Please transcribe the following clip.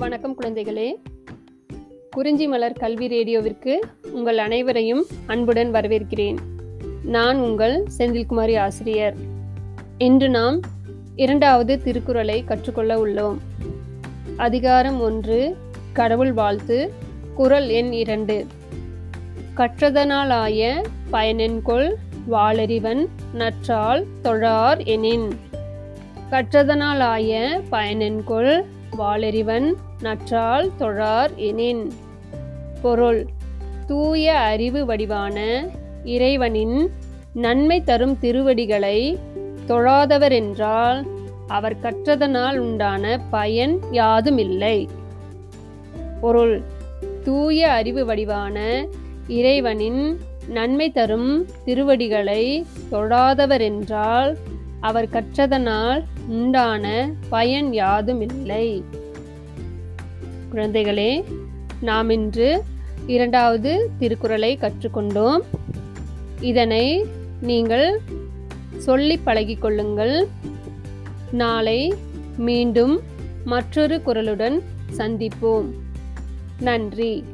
வணக்கம் குழந்தைகளே. குறிஞ்சி மலர் கல்வி ரேடியோவிற்கு உங்கள் அனைவரையும் அன்புடன் வரவேற்கிறேன். நான் உங்கள் செந்தில்குமாரி ஆசிரியர். இன்று நாம் இரண்டாவது திருக்குறளை கற்றுக்கொள்ள உள்ளோம். அதிகாரம் ஒன்று கடவுள் வாழ்த்து குறள் எண் இரண்டு. கற்றதனாலாய பயனென்கொள் வாளறிவன் நற்றால் தொழார் எனின். கற்றதனாலாய பயனென்கொள் வாளறிவன் நற்றால் தொழார் எனின். பொருள். தூய அறிவு வடிவான இறைவனின் நன்மை தரும் திருவடிகளை தொழாதவர் என்றால் அவர் கற்றதனால் உண்டான பயன் யாதுமில்லை. பொருள். தூய அறிவு வடிவான இறைவனின் நன்மை தரும் திருவடிகளை தொழாதவர் என்றால் அவர் கற்றதனால் உண்டான பயன் யாதுமில்லை குழந்தைகளே நாம் இன்று இரண்டாவது திருக்குறளை கற்றுக்கொண்டோம். இதனை நீங்கள் சொல்லி பழகிக்கொள்ளுங்கள் நாளை மீண்டும் மற்றொரு குரலுடன் சந்திப்போம். நன்றி.